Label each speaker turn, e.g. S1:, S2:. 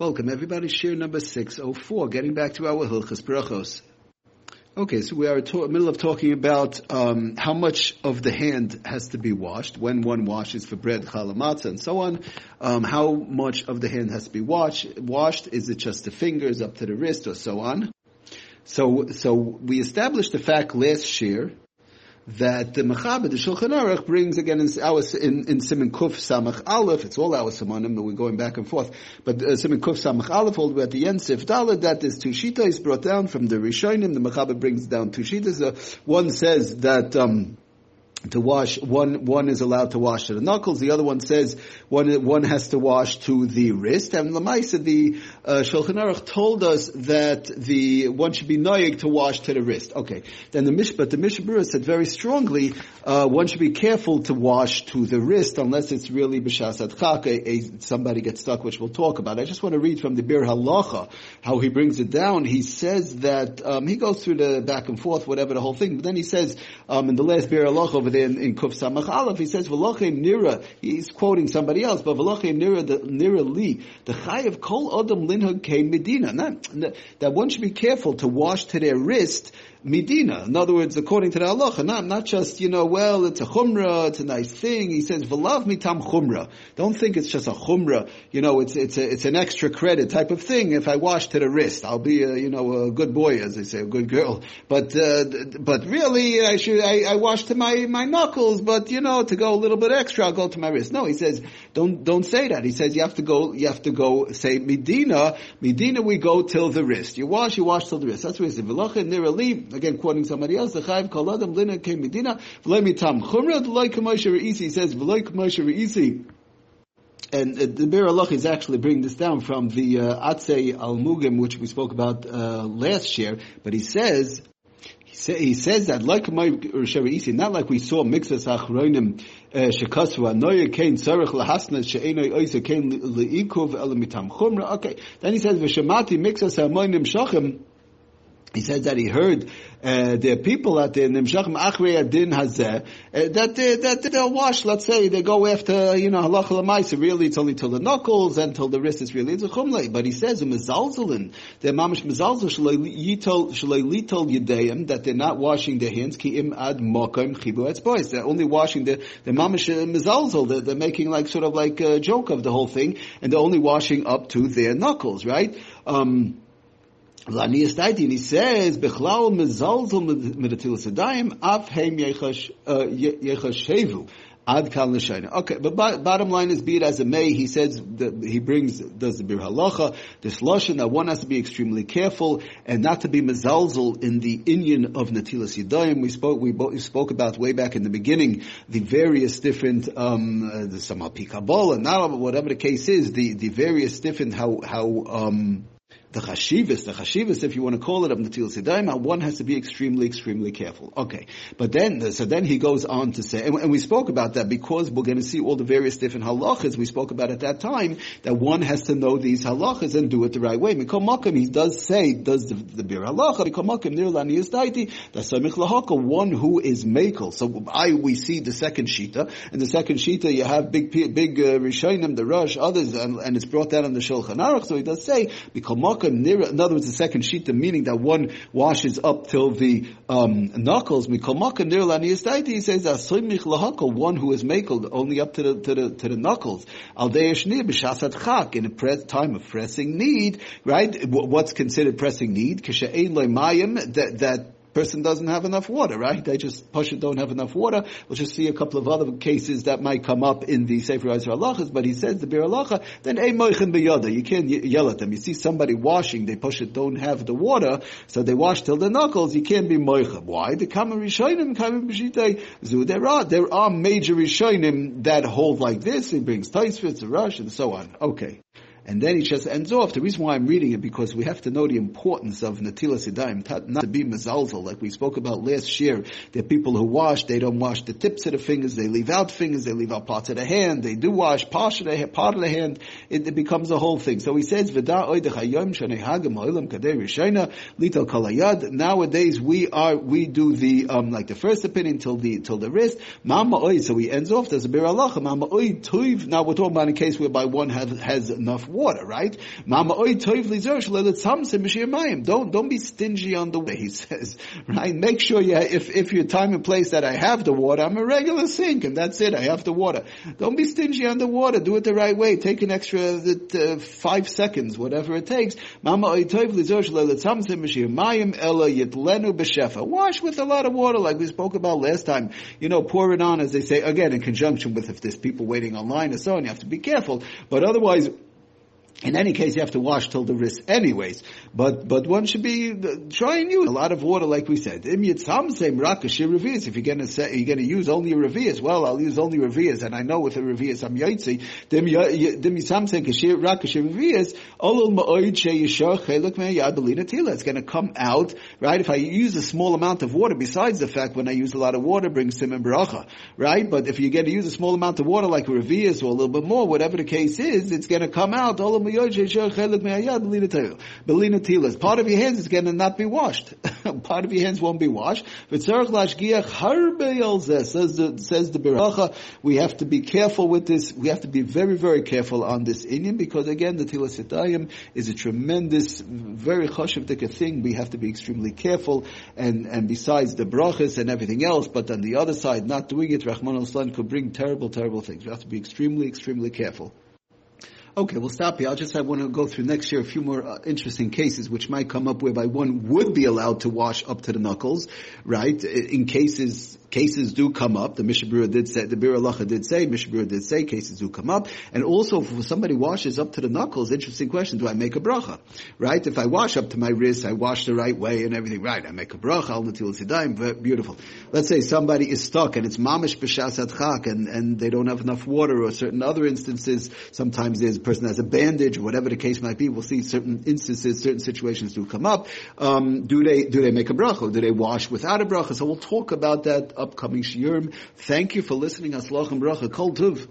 S1: Welcome everybody, share number 604, getting back to our Hilchas Brachos. Okay, so we are in the middle of talking about um, how much of the hand has to be washed when one washes for bread, chalamatza, and so on. Um, how much of the hand has to be washed? Washed? Is it just the fingers up to the wrist, or so on? So, so we established the fact last year that the Mechaber, the Shulchan Aruch, brings again in in, in Simon Kuf Samach Aleph. It's all our Simonim, but we're going back and forth. But uh, Simon Kuf Samach Aleph, all the way at the end, Sif Dalet, that is two shitas brought down from the Rishonim. The Mechaber brings down two shitas. Uh, one says that. Um, to wash one one is allowed to wash to the knuckles. The other one says one one has to wash to the wrist. And Lamaisa, the uh, Shulchan Aruch told us that the one should be noyig to wash to the wrist. Okay, then the Mishpat, the Mishnah Berurah said very strongly uh, one should be careful to wash to the wrist unless it's really b'shas adchak, somebody gets stuck, which we'll talk about. I just want to read from the Biur Halacha how he brings it down. He says that um, he goes through the back and forth, whatever the whole thing, but then he says um, in the last Biur Halacha over there in, in Kuf Samach Aleph, he says, V'loche nira, he's quoting somebody else, but V'loche nira, the, nira li, the chai of kol adam linhag came medina. That one should be careful to wash to their wrist Medina. In other words, according to the halacha, not, not just, you know, well, it's a chumrah, it's a nice thing. He says, v'lav mitam chumrah. Don't think it's just a chumrah, you know, it's, it's a, it's an extra credit type of thing. If I wash to the wrist, I'll be a, you know, a good boy, as they say, a good girl. But, uh, but really, I should, I, I wash to my, my knuckles, but, you know, to go a little bit extra, I'll go to my wrist. No, he says, don't, don't say that. He says, you have to go, you have to go, say, Medina, Medina we go till the wrist. You wash, you wash till the wrist. That's what he said. Again quoting somebody else, the Chayiv Kol Adam Lina came Medina, V'loi Mitam Chumra, V'loi says, V'loi Kamoshe Re'isi, and uh, the Biur Halacha is actually bringing this down from the uh, Atzei Almugim, which we spoke about uh, last year. But he says, he, say, he says that like my Isi, not like we saw mixas achronim uh, shekasva noya kain tzarich lahasna she'enoi oisa kain leikuv elamitam chumra. Okay, then he says v'shemati mixas hamoinim shachim. He says that he heard uh, there people out there, Nimshachim Achrei Adin Hazeh, uh, that, they, that they'll wash, let's say, they go after, you know, Halacha Lamaisa, really it's only till the knuckles and till the wrist is really it's a chumle. But he says, Mizalzalin, they're mamish mizalzel, shalai litol yedeim, that they're not washing their hands, ki im ad mokim chibu boys. They're only washing the, the mamish uh, they're, they're making like, sort of like a joke of the whole thing, and they're only washing up to their knuckles, right? Um, Lanias Taitin, he says, Bechlal mezalzel medatilas adayim, af heim yechash uh, shevu. Ad kal Okay, but bottom line is, be it as it may, he says he brings does the biur halacha this lashon that one has to be extremely careful and not to be mezalzel in the inyan of natilas yadayim. We spoke we, we spoke about way back in the beginning the various different um, uh, the some kabbalah, not whatever the case is, the the various different how how um, the chashivas, the chashivas, if you want to call it, of Natilas Yadayim, one has to be extremely, extremely careful. Okay. But then, so then he goes on to say, and, and we spoke about that because we're going to see all the various different halachas we spoke about at that time, that one has to know these halachas and do it the right way. Mikol Makam, he does say, does the, the biur halacha, Mikol Makam, nir one who is makel. So I, we see the second shita, and the second shita, you have big, big, uh, Rishonim, the Rush, others, and, and it's brought down on the Shulchan Aruch, so he does say, Mikol Makam, in other words, the second shita, meaning that one washes up till the um, knuckles. Mikolmaka nir laniyastaiti, he says, asoymich lahakol, one who is makled only up to the to the to the knuckles. Al b'shasat chak in a time of pressing need, right? What's considered pressing need? Kisha that that person doesn't have enough water, right? They just push it, don't have enough water. We'll just see a couple of other cases that might come up in the Sefer Yisrael Halachas, but he says the Biur Halacha, then a moichin. You can't yell at them. You see somebody washing, they push it, don't have the water, so they wash till the knuckles, you can't be moichin. Why? The Kama Rishonim, Kama B'shitei, Zu, there are, there are major Rishonim that hold like this. He brings Taisvitz, Rush, and so on. Okay. And then he just ends off. The reason why I'm reading it because we have to know the importance of Natilas Yadayim, not to be mezalzel, like we spoke about last year. There are people who wash, they don't wash the tips of the fingers, they leave out fingers, they leave out parts of the hand, they do wash part of the, part of the hand, it, it becomes a whole thing. So he says, Nowadays we are, we do the, um, like the first opinion till the, till the wrist. So he ends off, there's a bir. Now we're talking about a case whereby one has enough water, right? Don't, don't be stingy on the way, he says, right? Make sure you, if, if your time and place that I have the water, I'm a regular sink and that's it, I have the water. Don't be stingy on the water, do it the right way, take an extra uh, five seconds, whatever it takes. Wash with a lot of water like we spoke about last time. You know, pour it on, as they say, again, in conjunction with if there's people waiting online and so on, you have to be careful. But otherwise, in any case, you have to wash till the wrist anyways. But, but one should be, try and use a lot of water like we said. If you're gonna say, you're gonna use only revias, well, I'll use only revias, and I know with a revias I'm yaitzi. Dim yitzam same kashir rakashir revias, olul ma'oid she yishar cheluk me'yad belina tila. It's gonna come out, right? If I use a small amount of water, besides the fact when I use a lot of water brings sim and bracha, right? But if you're gonna use a small amount of water like revias or a little bit more, whatever the case is, it's gonna come out, olul Part of your hands is going to not be washed. Part of your hands won't be washed. Says the, says the Biracha, we have to be careful with this. We have to be very, very careful on this inyan because again, the Tilas Yitayim is a tremendous, very chashavdika thing. We have to be extremely careful and, and besides the brachas and everything else, but on the other side, not doing it, Rahman al could bring terrible, terrible things. We have to be extremely, extremely careful. Okay, we'll stop here. I'll just I want to go through next year a few more uh, interesting cases which might come up whereby one would be allowed to wash up to the knuckles, right? In cases cases do come up. The Mishnah Berurah did say, the Bir did say, Mishnah Berurah did say cases do come up. And also if somebody washes up to the knuckles, interesting question, do I make a bracha? Right? If I wash up to my wrist, I wash the right way and everything, right? I make a bracha, al natilas yadayim, beautiful. Let's say somebody is stuck and it's mamish b'shas chak and, and they don't have enough water or certain other instances, sometimes there's a person has a bandage or whatever the case might be, we'll see certain instances, certain situations do come up. Um, do they, do they make a bracha? Do they wash without a bracha? So we'll talk about that upcoming shiurim. Thank you for listening. Aslach and bracha. Kol tuv.